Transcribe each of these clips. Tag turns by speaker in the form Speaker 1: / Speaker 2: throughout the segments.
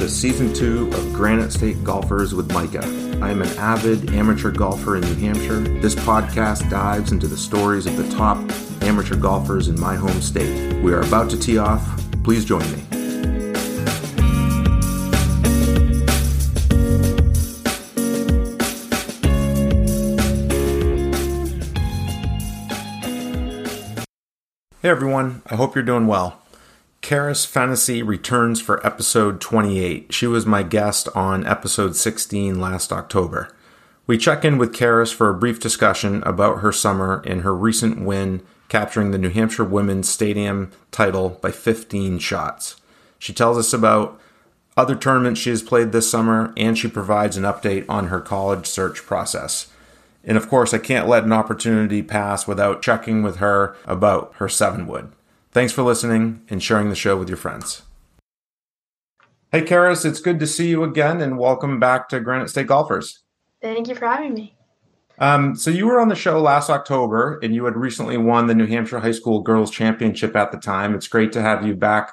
Speaker 1: to season two of Granite State Golfers with Micah. I am an avid amateur golfer in New Hampshire. This podcast dives into the stories of the top amateur golfers in my home state. We are about to tee off. Please join me. Hey everyone, I hope you're doing well. Carys Fennessy returns for episode 28. She was my guest on episode 16 last October. We check in with Carys for a brief discussion about her summer and her recent win capturing the New Hampshire Women's State Am title by 15 shots. She tells us about other tournaments she has played this summer and she provides an update on her college search process. And of course, I can't let an opportunity pass without checking with her about her seven wood. Thanks for listening and sharing the show with your friends. Hey, Carys, it's good to see you again and welcome back to Granite State Golfers.
Speaker 2: Thank you for having me.
Speaker 1: Um, so, you were on the show last October and you had recently won the New Hampshire High School Girls Championship at the time. It's great to have you back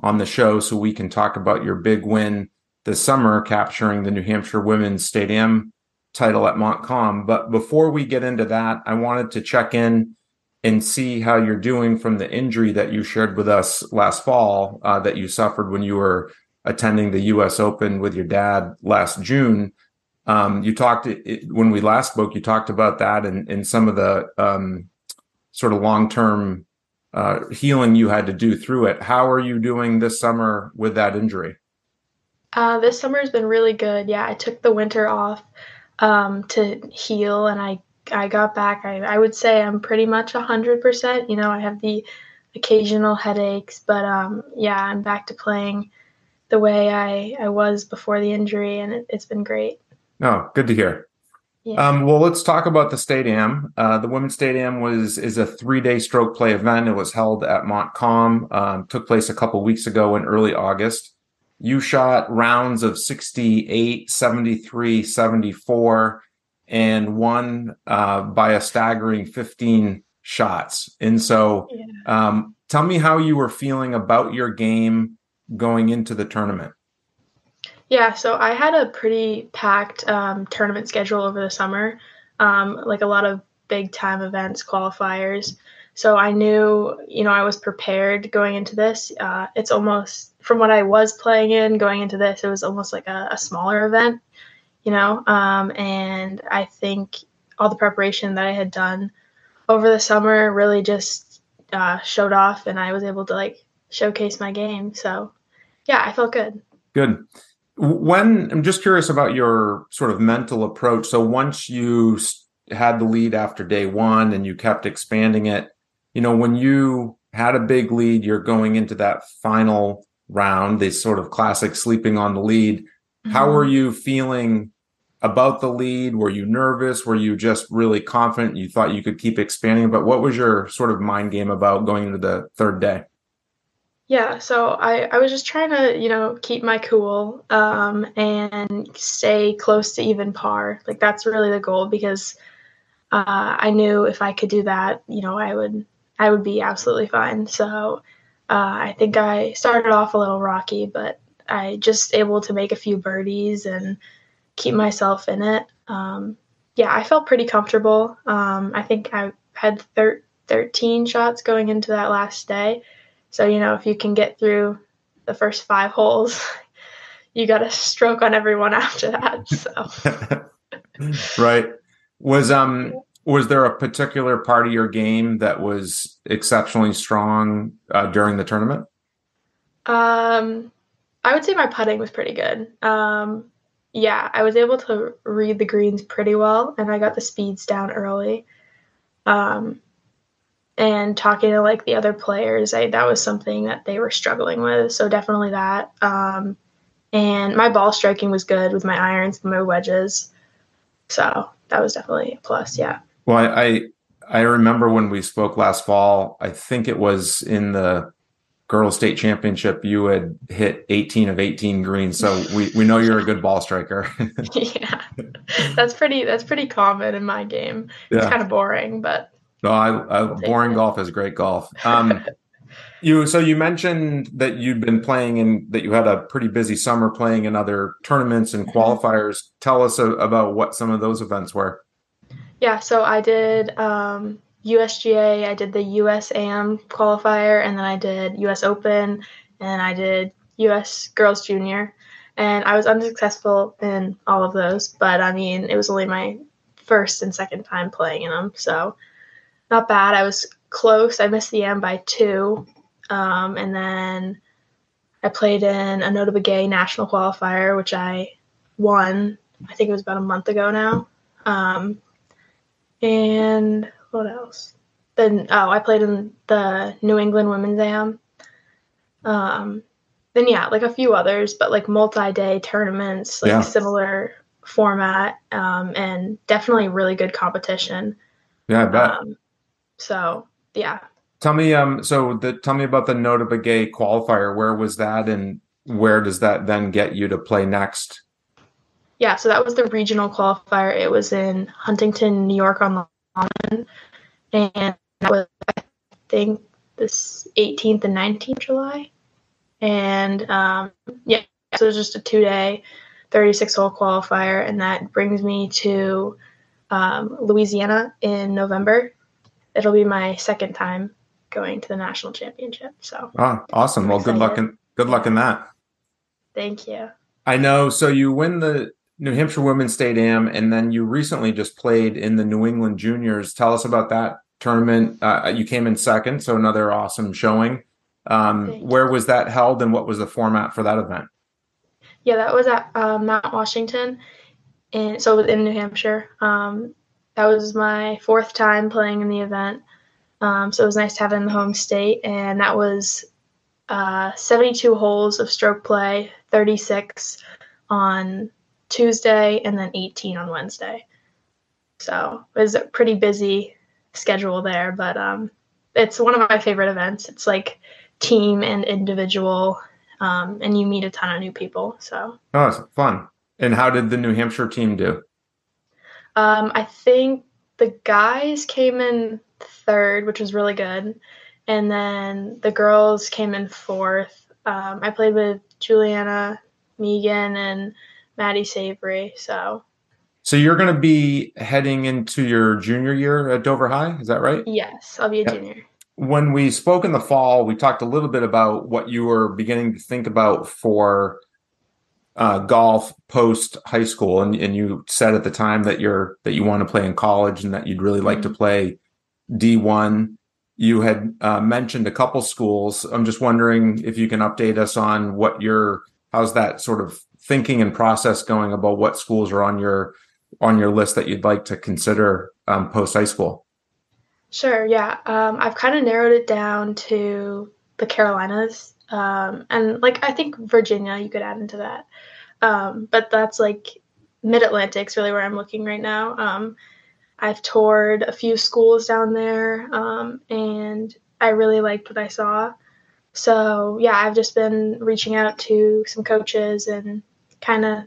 Speaker 1: on the show so we can talk about your big win this summer, capturing the New Hampshire Women's State Am title at Montcalm. But before we get into that, I wanted to check in and see how you're doing from the injury that you shared with us last fall uh, that you suffered when you were attending the U.S. Open with your dad last June. Um, you talked it, when we last spoke. You talked about that and, and some of the um, sort of long term uh, healing you had to do through it. How are you doing this summer with that injury?
Speaker 2: Uh, this summer has been really good. Yeah, I took the winter off um, to heal, and I I got back. I, I would say I'm pretty much hundred percent. You know, I have the occasional headaches, but um, yeah, I'm back to playing the way I I was before the injury, and it, has been great.
Speaker 1: Oh, good to hear. Yeah. Um, well, let's talk about the state am. Uh, the women's state am was is a three day stroke play event. It was held at Montcalm. Um, took place a couple weeks ago in early August you shot rounds of 68, 73, 74, and won uh, by a staggering 15 shots. And so, yeah. um, tell me how you were feeling about your game going into the tournament.
Speaker 2: Yeah, so I had a pretty packed um, tournament schedule over the summer, um, like a lot of big time events, qualifiers. So I knew, you know, I was prepared going into this. Uh, it's almost from what I was playing in going into this, it was almost like a, a smaller event, you know. Um, and I think all the preparation that I had done over the summer really just uh, showed off, and I was able to like showcase my game. So yeah, I felt good.
Speaker 1: Good. When I'm just curious about your sort of mental approach. So once you had the lead after day one and you kept expanding it, you know, when you had a big lead, you're going into that final round, this sort of classic sleeping on the lead. Mm-hmm. How were you feeling about the lead? Were you nervous? Were you just really confident? You thought you could keep expanding, but what was your sort of mind game about going into the third day?
Speaker 2: Yeah, so I, I was just trying to, you know, keep my cool um, and stay close to even par. Like that's really the goal because uh, I knew if I could do that, you know, I would I would be absolutely fine. So uh, I think I started off a little rocky, but I just able to make a few birdies and keep myself in it. Um, yeah, I felt pretty comfortable. Um, I think I had thir- 13 shots going into that last day. So, you know, if you can get through the first five holes, you got a stroke on everyone after that.
Speaker 1: So, right. Was, um, was there a particular part of your game that was exceptionally strong uh, during the tournament?
Speaker 2: Um, I would say my putting was pretty good. Um, yeah, I was able to read the greens pretty well, and I got the speeds down early. Um, and talking to like the other players, I, that was something that they were struggling with. So definitely that. Um, and my ball striking was good with my irons and my wedges. So that was definitely a plus. Yeah.
Speaker 1: Well, I, I, I remember when we spoke last fall. I think it was in the girls state championship. You had hit 18 of 18 greens, so we we know you're a good ball striker.
Speaker 2: yeah, that's pretty. That's pretty common in my game. It's yeah. kind of boring, but
Speaker 1: no, I, I boring it. golf is great golf. Um, You so you mentioned that you'd been playing and that you had a pretty busy summer playing in other tournaments and mm-hmm. qualifiers. Tell us a, about what some of those events were.
Speaker 2: Yeah, so I did um, USGA, I did the USAM qualifier, and then I did US Open, and I did US Girls Junior, and I was unsuccessful in all of those. But I mean, it was only my first and second time playing in them, so not bad. I was close. I missed the Am by two, um, and then I played in a Notah Begay national qualifier, which I won. I think it was about a month ago now. Um, and what else? Then oh, I played in the New England Women's Am. Um, then yeah, like a few others, but like multi-day tournaments, like yeah. similar format, um, and definitely really good competition.
Speaker 1: Yeah, I bet. Um,
Speaker 2: so yeah,
Speaker 1: Tell me, um, so the tell me about the Notah Begay qualifier. Where was that, and where does that then get you to play next?
Speaker 2: Yeah, so that was the regional qualifier. It was in Huntington, New York, on Long and that was I think this 18th and 19th July, and um, yeah, so it was just a two-day, 36-hole qualifier, and that brings me to um, Louisiana in November. It'll be my second time going to the national championship. So
Speaker 1: ah, awesome. well, good luck in good luck in that.
Speaker 2: Thank you.
Speaker 1: I know. So you win the New Hampshire Women's State Am, and then you recently just played in the New England Juniors. Tell us about that tournament. Uh, you came in second, so another awesome showing. Um, where was that held, and what was the format for that event?
Speaker 2: Yeah, that was at uh, Mount Washington, and so in New Hampshire. Um, that was my fourth time playing in the event. Um, so it was nice to have it in the home state, and that was uh, 72 holes of stroke play, 36 on Tuesday, and then 18 on Wednesday. So it was a pretty busy schedule there, but um, it's one of my favorite events. It's like team and individual, um, and you meet a ton of new people. So
Speaker 1: oh, it's fun. And how did the New Hampshire team do?
Speaker 2: Um, I think the guys came in third, which was really good. And then the girls came in fourth. Um, I played with Juliana Megan and Maddie Savory. So,
Speaker 1: so you're going to be heading into your junior year at Dover High, is that right?
Speaker 2: Yes, I'll be a yeah. junior.
Speaker 1: When we spoke in the fall, we talked a little bit about what you were beginning to think about for uh, golf post high school, and, and you said at the time that you're that you want to play in college and that you'd really like mm-hmm. to play D1. You had uh, mentioned a couple schools. I'm just wondering if you can update us on what your how's that sort of thinking and process going about what schools are on your on your list that you'd like to consider um, post high school.
Speaker 2: Sure. Yeah. Um, I've kind of narrowed it down to the Carolinas, um, and like I think Virginia you could add into that. Um, but that's like Mid Atlantic's really where I'm looking right now. Um, I've toured a few schools down there, um, and I really liked what I saw. So yeah, I've just been reaching out to some coaches and kind of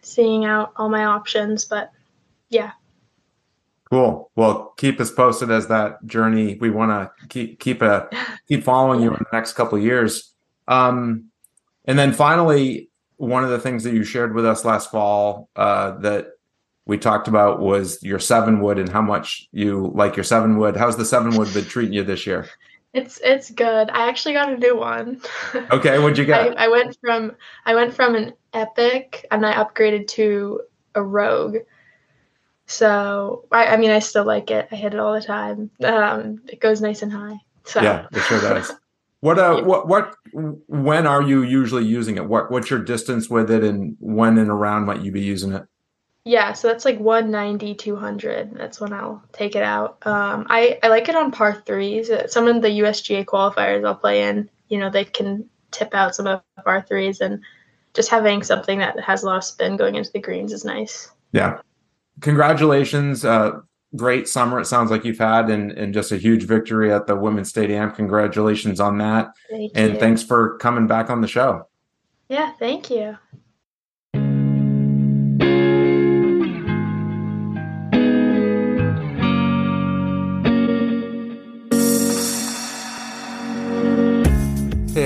Speaker 2: seeing out all my options. But yeah.
Speaker 1: Cool. Well, keep us posted as that journey. We want to keep keep a keep following you in the next couple of years. Um, and then finally, one of the things that you shared with us last fall uh, that we talked about was your seven wood and how much you like your seven wood. How's the seven wood been treating you this year?
Speaker 2: It's it's good. I actually got a new one.
Speaker 1: Okay, what'd you get?
Speaker 2: I, I went from I went from an epic and I upgraded to a rogue. So I, I mean I still like it. I hit it all the time. Um, it goes nice and high. So
Speaker 1: yeah, it sure does. What uh, what what when are you usually using it? What what's your distance with it, and when and around might you be using it?
Speaker 2: Yeah, so that's like 190, 200. That's when I'll take it out. Um, I, I like it on par threes. Uh, some of the USGA qualifiers I'll play in, you know, they can tip out some of the par threes, and just having something that has a lot of spin going into the greens is nice.
Speaker 1: Yeah. Congratulations. Uh, great summer it sounds like you've had, and, and just a huge victory at the Women's State Am. Congratulations on that.
Speaker 2: Thank
Speaker 1: and you. thanks for coming back on the show.
Speaker 2: Yeah, thank you.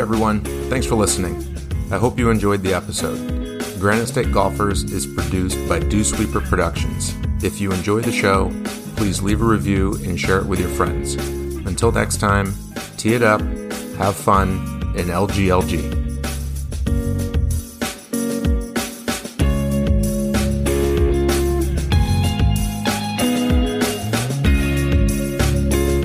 Speaker 1: Everyone. Thanks for listening. I hope you enjoyed the episode. Granite State Golfers is produced by Dew Sweeper Productions. If you enjoy the show, please leave a review and share it with your friends. Until next time, tee it up, have fun, and LGLG.